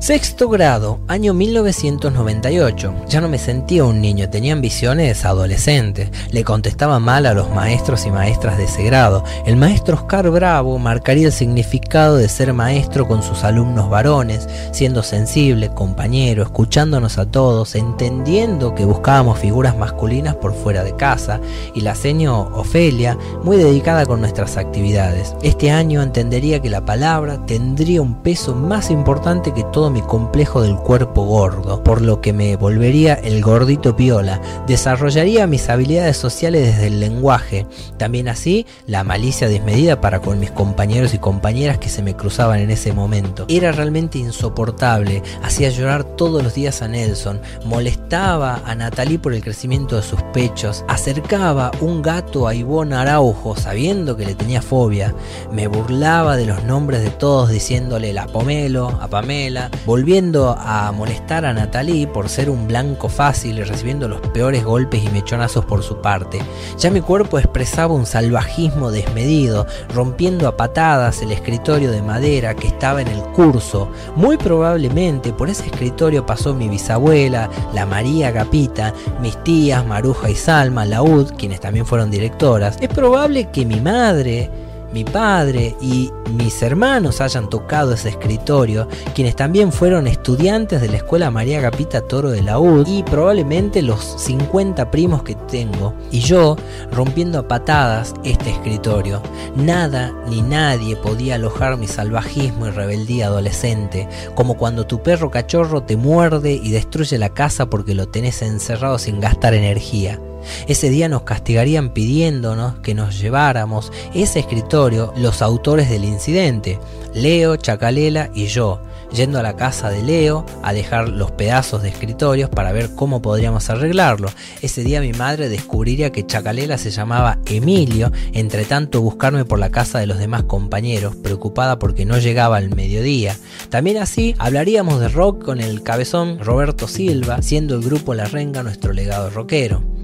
Sexto grado, año 1998. Ya no me sentía un niño, tenía ambiciones adolescentes. Le contestaba mal a los maestros y maestras de ese grado. El maestro Oscar Bravo marcaría el significado de ser maestro con sus alumnos varones, siendo sensible, compañero, escuchándonos a todos, entendiendo que buscábamos figuras masculinas por fuera de casa, y la seño Ofelia, muy dedicada con nuestras actividades. Este año entendería que la palabra tendría un peso más importante que todo mi complejo del cuerpo gordo, por lo que me volvería el gordito piola, desarrollaría mis habilidades sociales desde el lenguaje, también así la malicia desmedida para con mis compañeros y compañeras que se me cruzaban en ese momento. Era realmente insoportable, hacía llorar todos los días a Nelson, molestaba a Natalie por el crecimiento de sus pechos, acercaba un gato a Ivonne Araujo sabiendo que le tenía fobia, me burlaba de los nombres de todos diciéndole la Pomelo, a Pamela, volviendo a molestar a Natalie por ser un blanco fácil y recibiendo los peores golpes y mechonazos por su parte. Ya mi cuerpo expresaba un salvajismo desmedido, rompiendo a patadas el escritorio de madera que estaba en el curso. Muy probablemente por ese escritorio pasó mi bisabuela, la María Capita, mis tías Maruja y Salma, Laud, quienes también fueron directoras. Es probable que mi madre mi padre y mis hermanos hayan tocado ese escritorio, quienes también fueron estudiantes de la Escuela María Capita Toro de la y probablemente los 50 primos que tengo, y yo rompiendo a patadas este escritorio. Nada ni nadie podía alojar mi salvajismo y rebeldía adolescente, como cuando tu perro cachorro te muerde y destruye la casa porque lo tenés encerrado sin gastar energía. Ese día nos castigarían pidiéndonos que nos lleváramos ese escritorio los autores del incidente, Leo, Chacalela y yo, yendo a la casa de Leo a dejar los pedazos de escritorios para ver cómo podríamos arreglarlo. Ese día mi madre descubriría que Chacalela se llamaba Emilio, entre tanto buscarme por la casa de los demás compañeros, preocupada porque no llegaba al mediodía. También así hablaríamos de rock con el cabezón Roberto Silva, siendo el grupo La Renga nuestro legado rockero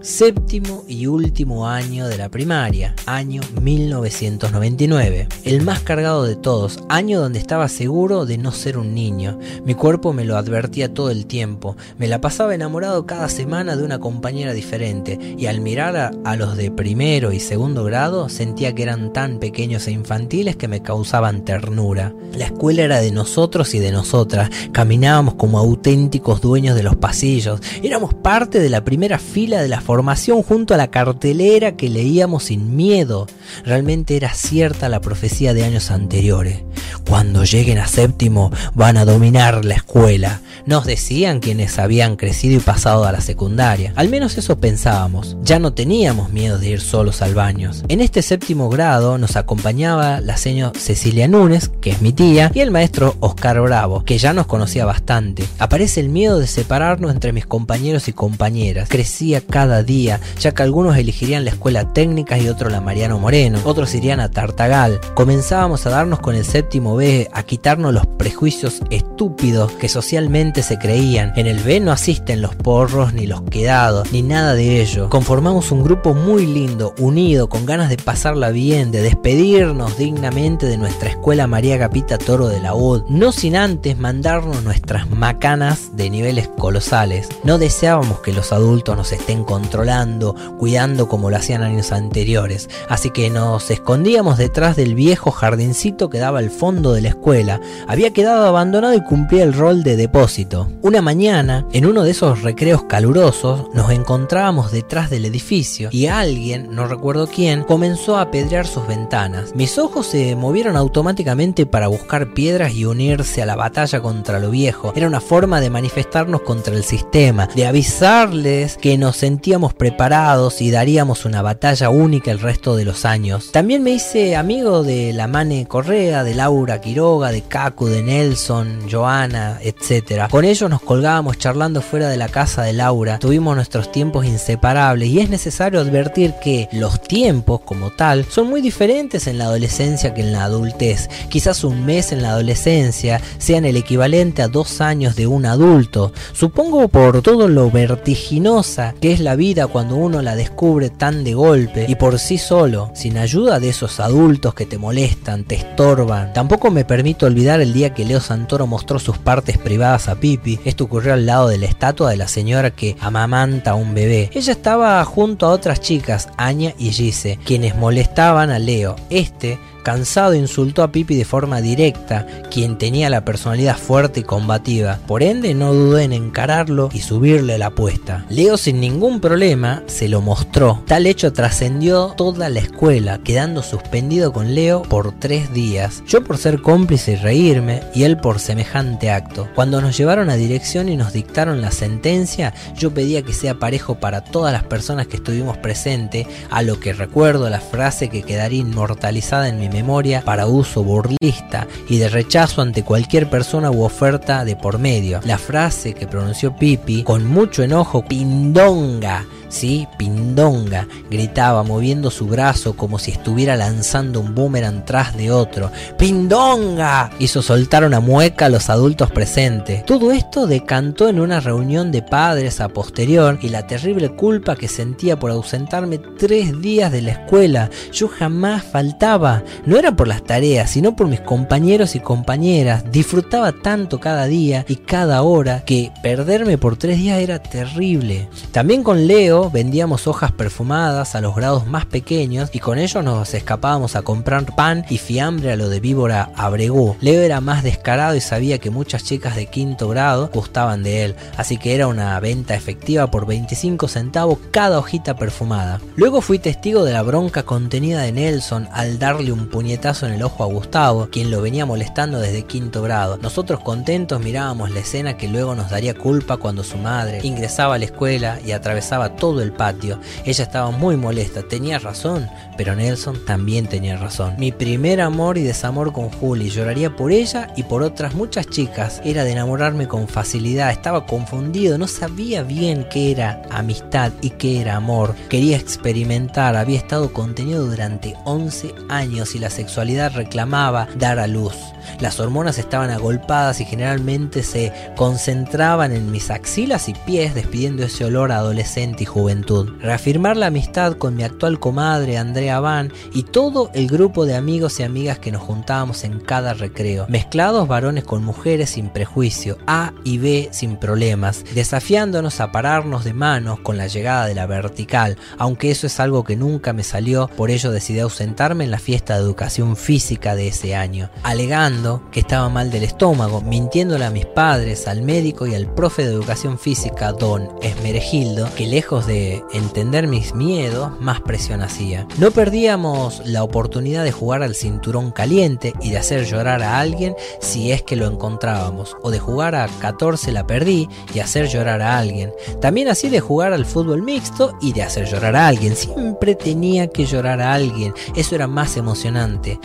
séptimo y último año de la primaria, año 1999. El más cargado de todos, año donde estaba seguro de no ser un niño. Mi cuerpo me lo advertía todo el tiempo. Me la pasaba enamorado cada semana de una compañera diferente y al mirar a, los de primero y segundo grado sentía que eran tan pequeños e infantiles que me causaban ternura. La escuela era de nosotros y de nosotras. Caminábamos como auténticos dueños de los pasillos. Éramos parte de la primera fila de la formación formación junto a la cartelera que leíamos sin miedo. Realmente era cierta la profecía de años anteriores. Cuando lleguen a séptimo van a dominar la escuela. Nos decían quienes habían crecido y pasado a la secundaria. Al menos eso pensábamos. Ya no teníamos miedo de ir solos al baño. En este séptimo grado nos acompañaba la señora Cecilia Núñez, que es mi tía, y el maestro Oscar Bravo, que ya nos conocía bastante. Aparece el miedo de separarnos entre mis compañeros y compañeras. Crecía cada día, ya que algunos elegirían la escuela técnica y otros la Mariano Moreno, otros irían a Tartagal. Comenzábamos a darnos con el séptimo B, a quitarnos los prejuicios estúpidos que socialmente se creían. En el B no asisten los porros, ni los quedados, ni nada de ello. Conformamos un grupo muy lindo, unido, con ganas de pasarla bien, de despedirnos dignamente de nuestra escuela María Capita Toro de la UD, no sin antes mandarnos nuestras macanas de niveles colosales. No deseábamos que los adultos nos estén controlando cuidando como lo hacían años anteriores. Así que nos escondíamos detrás del viejo jardincito que daba al fondo de la escuela. Había quedado abandonado y cumplía el rol de depósito. Una mañana, en uno de esos recreos calurosos, nos encontrábamos detrás del edificio y alguien, no recuerdo quién, comenzó a apedrear sus ventanas. Mis ojos se movieron automáticamente para buscar piedras y unirse a la batalla contra lo viejo. Era una forma de manifestarnos contra el sistema, de avisarles que nos sentíamos preparados y daríamos una batalla única el resto de los años. También me hice amigo de la Mane Correa, de Laura Quiroga, de Cacu, de Nelson, Joana, etc. Con ellos nos colgábamos charlando fuera de la casa de Laura, tuvimos nuestros tiempos inseparables y es necesario advertir que los tiempos como tal son muy diferentes en la adolescencia que en la adultez. Quizás un mes en la adolescencia sean el equivalente a dos años de un adulto. Supongo por todo lo vertiginosa que es la vida cuando uno la descubre tan de golpe y por sí solo, sin ayuda de esos adultos que te molestan, te estorban. Tampoco Tampoco me permito olvidar el día que Leo Santoro mostró sus partes privadas a Pipi. Esto ocurrió al lado de la estatua de la señora que amamanta a un bebé. Ella estaba junto a otras chicas, Anya y Gise, quienes molestaban a Leo. Este Cansado insultó a Pipi de forma directa, quien tenía la personalidad fuerte y combativa. Por ende, no dudé en encararlo y subirle la apuesta. Leo sin ningún problema se lo mostró. Tal hecho trascendió toda la escuela, quedando suspendido con Leo por tres días. Yo por ser cómplice y reírme, y él por semejante acto. Cuando nos llevaron a dirección y nos dictaron la sentencia, yo pedía que sea parejo para todas las personas que estuvimos presentes, a lo que recuerdo la frase que quedaría inmortalizada en mi memoria para uso burlista y de rechazo ante cualquier persona u oferta de por medio. La frase que pronunció Pipi con mucho enojo, pindonga, ¿sí? Pindonga, gritaba moviendo su brazo como si estuviera lanzando un boomerang tras de otro. ¡Pindonga! Hizo soltar una mueca a los adultos presentes. Todo esto decantó en una reunión de padres a posterior y la terrible culpa que sentía por ausentarme tres días de la escuela. Yo jamás faltaba. No era por las tareas, sino por mis compañeros y compañeras. Disfrutaba tanto cada día y cada hora que perderme por tres días era terrible. También con Leo vendíamos hojas perfumadas a los grados más pequeños y con ello nos escapábamos a comprar pan y fiambre a lo de víbora Abregú. Leo era más descarado y sabía que muchas chicas de quinto grado gustaban de él, así que era una venta efectiva por 25 centavos cada hojita perfumada. Luego fui testigo de la bronca contenida de Nelson al darle un puñetazo en el ojo a Gustavo, quien lo venía molestando desde quinto grado. Nosotros contentos mirábamos la escena que luego nos daría culpa cuando su madre ingresaba a la escuela y atravesaba todo el patio. Ella estaba muy molesta, tenía razón, pero Nelson también tenía razón. Mi primer amor y desamor con Julie, lloraría por ella y por otras muchas chicas. Era de enamorarme con facilidad, estaba confundido, no sabía bien qué era amistad y qué era amor. Quería experimentar, había estado contenido durante 11 años y la sexualidad reclamaba dar a luz. Las hormonas estaban agolpadas y generalmente se concentraban en mis axilas y pies despidiendo ese olor adolescente y juventud. Reafirmar la amistad con mi actual comadre Andrea Van y todo el grupo de amigos y amigas que nos juntábamos en cada recreo. Mezclados varones con mujeres sin prejuicio, A y B sin problemas, desafiándonos a pararnos de manos con la llegada de la vertical, aunque eso es algo que nunca me salió, por ello decidí ausentarme en la fiesta de educación física de ese año, alegando que estaba mal del estómago, mintiéndole a mis padres, al médico y al profe de educación física, don Esmeregildo, que lejos de entender mis miedos, más presión hacía. No perdíamos la oportunidad de jugar al cinturón caliente y de hacer llorar a alguien si es que lo encontrábamos, o de jugar a 14 la perdí y hacer llorar a alguien. También así de jugar al fútbol mixto y de hacer llorar a alguien. Siempre tenía que llorar a alguien, eso era más emocionante.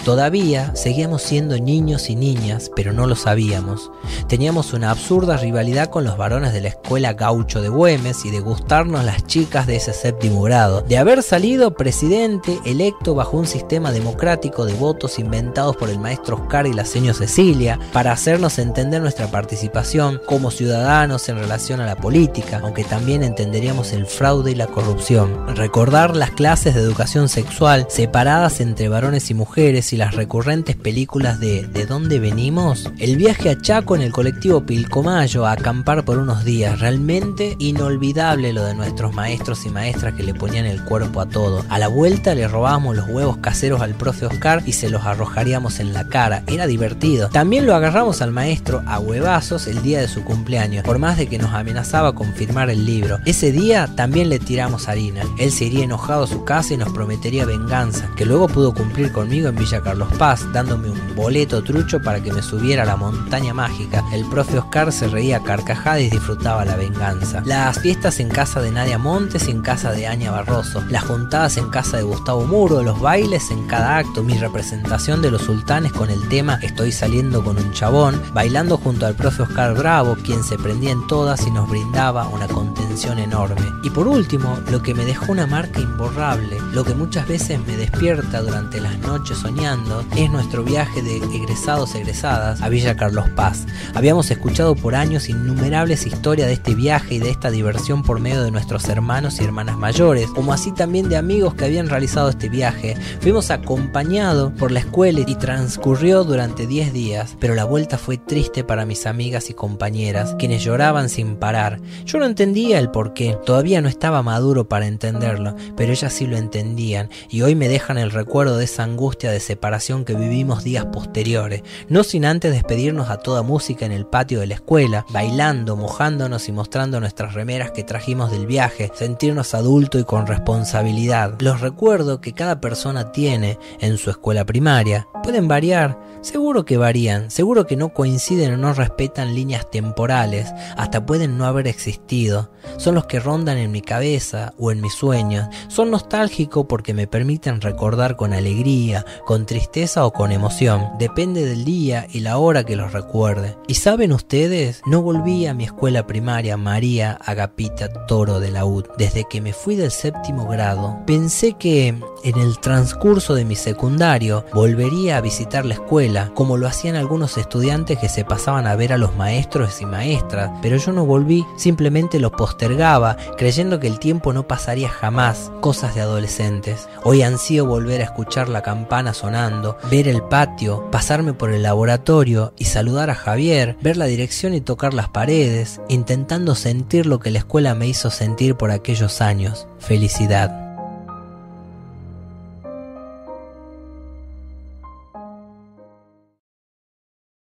Todavía seguíamos siendo niños y niñas, pero no lo sabíamos. Teníamos una absurda rivalidad con los varones de la escuela gaucho de Güemes y de gustarnos las chicas de ese séptimo grado, de haber salido presidente electo bajo un sistema democrático de votos inventados por el maestro Oscar y la señora Cecilia, para hacernos entender nuestra participación como ciudadanos en relación a la política, aunque también entenderíamos el fraude y la corrupción. Recordar las clases de educación sexual separadas entre varones y mujeres y las recurrentes películas de, de dónde venimos? El viaje a Chaco en el colectivo Pilcomayo a acampar por unos días, realmente inolvidable lo de nuestros maestros y maestras que le ponían el cuerpo a todo. A la vuelta le robábamos los huevos caseros al profe Oscar y se los arrojaríamos en la cara, era divertido. También lo agarramos al maestro a huevazos el día de su cumpleaños, por más de que nos amenazaba con firmar el libro. Ese día también le tiramos harina. Él se iría enojado a su casa y nos prometería venganza, que luego pudo cumplir conmigo en Villa Carlos Paz, dándome un boleto truco para que me subiera a la montaña mágica. El profe Oscar se reía carcajada y disfrutaba la venganza. Las fiestas en casa de Nadia Montes y en casa de Aña Barroso. Las juntadas en casa de Gustavo Muro. Los bailes en cada acto. Mi representación de los sultanes con el tema Estoy saliendo con un chabón. Bailando junto al profe Oscar Bravo, quien se prendía en todas y nos brindaba una contención enorme. Y por último, lo que me dejó una marca imborrable. Lo que muchas veces me despierta durante las noches soñando es nuestro viaje de egresados egresadas a Villa Carlos Paz. Habíamos escuchado por años innumerables historias de este viaje y de esta diversión por medio de nuestros hermanos y hermanas mayores, como así también de amigos que habían realizado este viaje. Fuimos acompañados por la escuela y transcurrió durante 10 días, pero la vuelta fue triste para mis amigas y compañeras, quienes lloraban sin parar. Yo no entendía el por qué, todavía no estaba maduro para entenderlo, pero ellas sí lo entendían y hoy me dejan el recuerdo de esa angustia de separación que vivimos días posteriores, no sin antes despedirnos a toda música en el patio de la escuela, bailando, mojándonos y mostrando nuestras remeras que trajimos del viaje, sentirnos adulto y con responsabilidad. Los recuerdo que cada persona tiene en su escuela primaria pueden variar, seguro que varían, seguro que no coinciden o no respetan líneas temporales, hasta pueden no haber existido. Son los que rondan en mi cabeza o en mis sueños. Son nostálgicos porque me permiten recordar con alegría, con tristeza o con emoción. Depende del día y la hora que los recuerde. Y saben ustedes, no volví a mi escuela primaria María Agapita Toro de la UD. Desde que me fui del séptimo grado, pensé que en el transcurso de mi secundario volvería a visitar la escuela, como lo hacían algunos estudiantes que se pasaban a ver a los maestros y maestras, pero yo no volví, simplemente lo postergaba, creyendo que el tiempo no pasaría jamás, cosas de adolescentes. Hoy ansío volver a escuchar la sonando, ver el patio, pasarme por el laboratorio y saludar a Javier, ver la dirección y tocar las paredes, intentando sentir lo que la escuela me hizo sentir por aquellos años, felicidad.